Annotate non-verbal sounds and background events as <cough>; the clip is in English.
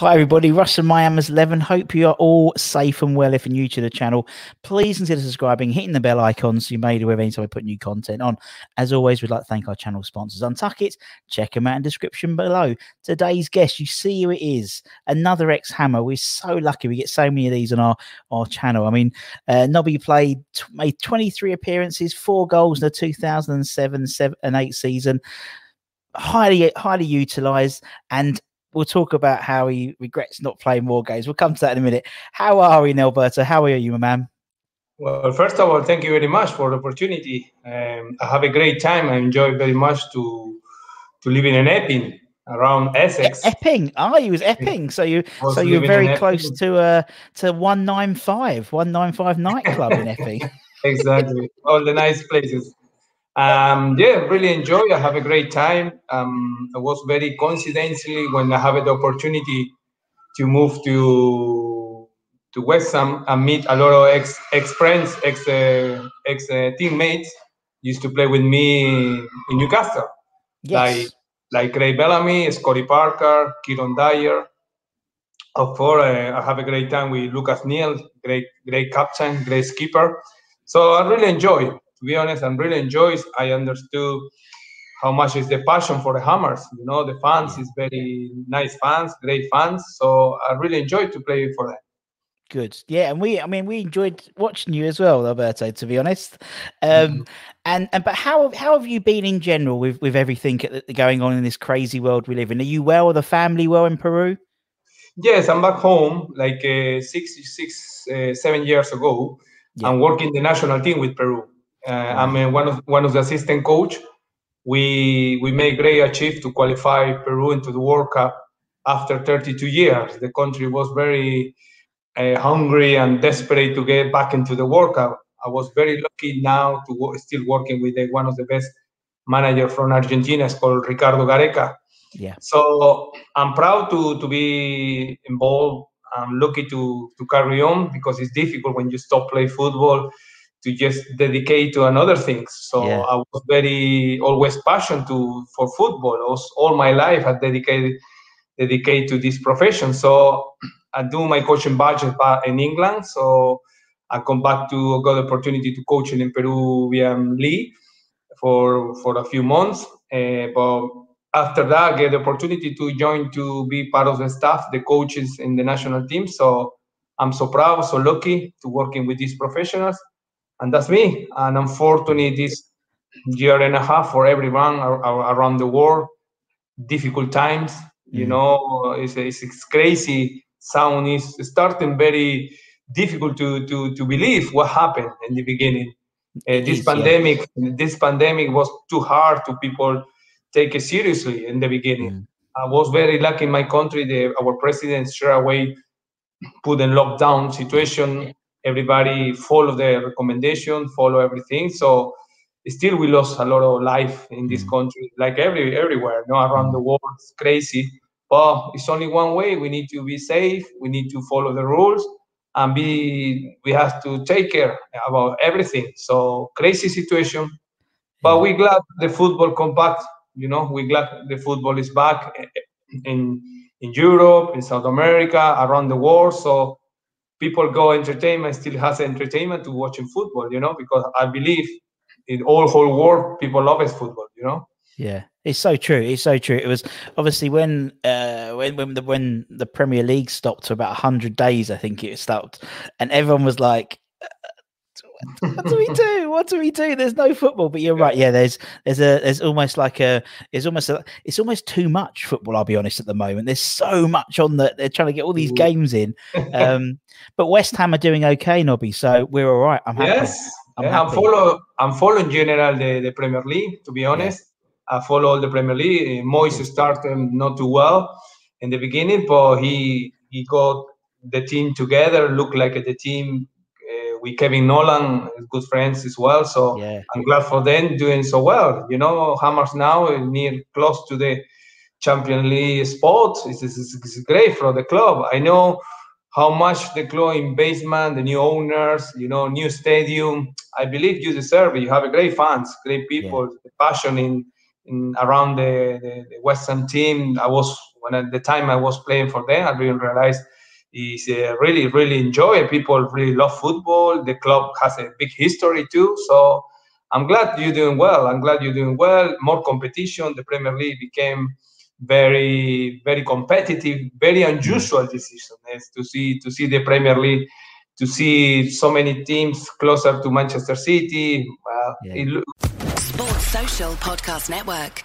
Hi everybody, Russ and My Hammers 11. Hope you are all safe and well. If you're new to the channel, please consider subscribing, hitting the bell icon so you're made aware anytime I put new content on. As always, we'd like to thank our channel sponsors, Untuck It. Check them out in the description below. Today's guest, you see who it is, another ex-Hammer. We're so lucky we get so many of these on our, our channel. I mean, uh, Nobby played, made 23 appearances, four goals in the 2007 seven, and 8 season highly highly utilized and we'll talk about how he regrets not playing more games. We'll come to that in a minute. How are we, Alberto? How are you, my man? Well, first of all, thank you very much for the opportunity. Um, I have a great time. I enjoy very much to to live in an Epping around Essex. Epping, ah, oh, you was Epping, so you so you're very close to uh to one nine five, one nine five nightclub in Epping. <laughs> exactly, all the nice places. Um, yeah, really enjoy. I have a great time. Um, I was very coincidentally when I have the opportunity to move to to West Ham and meet a lot of ex ex friends, ex uh, ex uh, teammates used to play with me in Newcastle. Yes. Like like Craig Bellamy, Scotty Parker, Kieron Dyer. Of course, uh, I have a great time with Lucas Neill, great great captain, great skipper. So I really enjoy to be honest, and really enjoys. I understood how much is the passion for the Hammers. You know, the fans is very nice fans, great fans. So I really enjoyed to play for them. Good, yeah, and we, I mean, we enjoyed watching you as well, Alberto. To be honest, um, mm-hmm. and and but how how have you been in general with with everything going on in this crazy world we live in? Are you well? Are the family well in Peru? Yes, I'm back home like uh, six, six, uh, seven years ago. Yeah. I'm working the national team with Peru. Uh, I'm uh, one of one of the assistant coach. We we made great achieve to qualify Peru into the World Cup after 32 years. The country was very uh, hungry and desperate to get back into the World Cup. I was very lucky now to work, still working with the, one of the best manager from Argentina. It's called Ricardo Gareca. Yeah. So I'm proud to to be involved. I'm lucky to to carry on because it's difficult when you stop play football to just dedicate to another things. So yeah. I was very always passionate to for football. Was, all my life I dedicated dedicated to this profession. So I do my coaching budget in England. So I come back to got the opportunity to coach in Peruvian league for for a few months. Uh, but after that, I get the opportunity to join to be part of the staff, the coaches in the national team. So I'm so proud, so lucky to working with these professionals and that's me. And unfortunately, this year and a half for everyone around the world, difficult times. You mm. know, it's, it's, it's crazy. Sound is starting very difficult to to to believe what happened in the beginning. Uh, this is, pandemic, yeah. this pandemic was too hard to people take it seriously in the beginning. Mm. I was very lucky in my country. The, our president straight away put in lockdown situation everybody follow the recommendation, follow everything. So still we lost a lot of life in this mm. country, like every everywhere, you know, around the world. It's crazy. But it's only one way. We need to be safe. We need to follow the rules and be we have to take care about everything. So crazy situation. But we glad the football come back. You know, we glad the football is back in in Europe, in South America, around the world. So people go entertainment still has entertainment to watching football, you know, because I believe in all whole world people love his football, you know. Yeah, it's so true. It's so true. It was obviously when uh when when the when the Premier League stopped for about hundred days, I think it stopped, and everyone was like, what do we do? What do we do? There's no football. But you're right. Yeah, there's there's a there's almost like a it's almost a, it's almost too much football. I'll be honest. At the moment, there's so much on that they're trying to get all these games in. <laughs> Um, but West Ham are doing okay, Nobby. So we're all right. I'm happy. Yes, I'm, yeah, I'm follow I'm following general the, the Premier League. To be honest, yeah. I follow all the Premier League. Moyes started not too well in the beginning, but he he got the team together. Looked like the team with Kevin Nolan, good friends as well. So yeah. I'm glad for them doing so well. You know, Hammers now near close to the Champion League spot. It's, it's, it's, great for the club. I know how much the club in basement, the new owners, you know, new stadium. I believe you deserve it. You have a great fans, great people, yeah. passion in, in around the, the, the West Ham team. I was when at the time I was playing for them, I really realized is uh, really really enjoy. People really love football. The club has a big history too. So I'm glad you're doing well. I'm glad you're doing well. More competition. The Premier League became very very competitive. Very unusual this season is to see to see the Premier League. To see so many teams closer to Manchester City. yeah. Sports Social Podcast Network.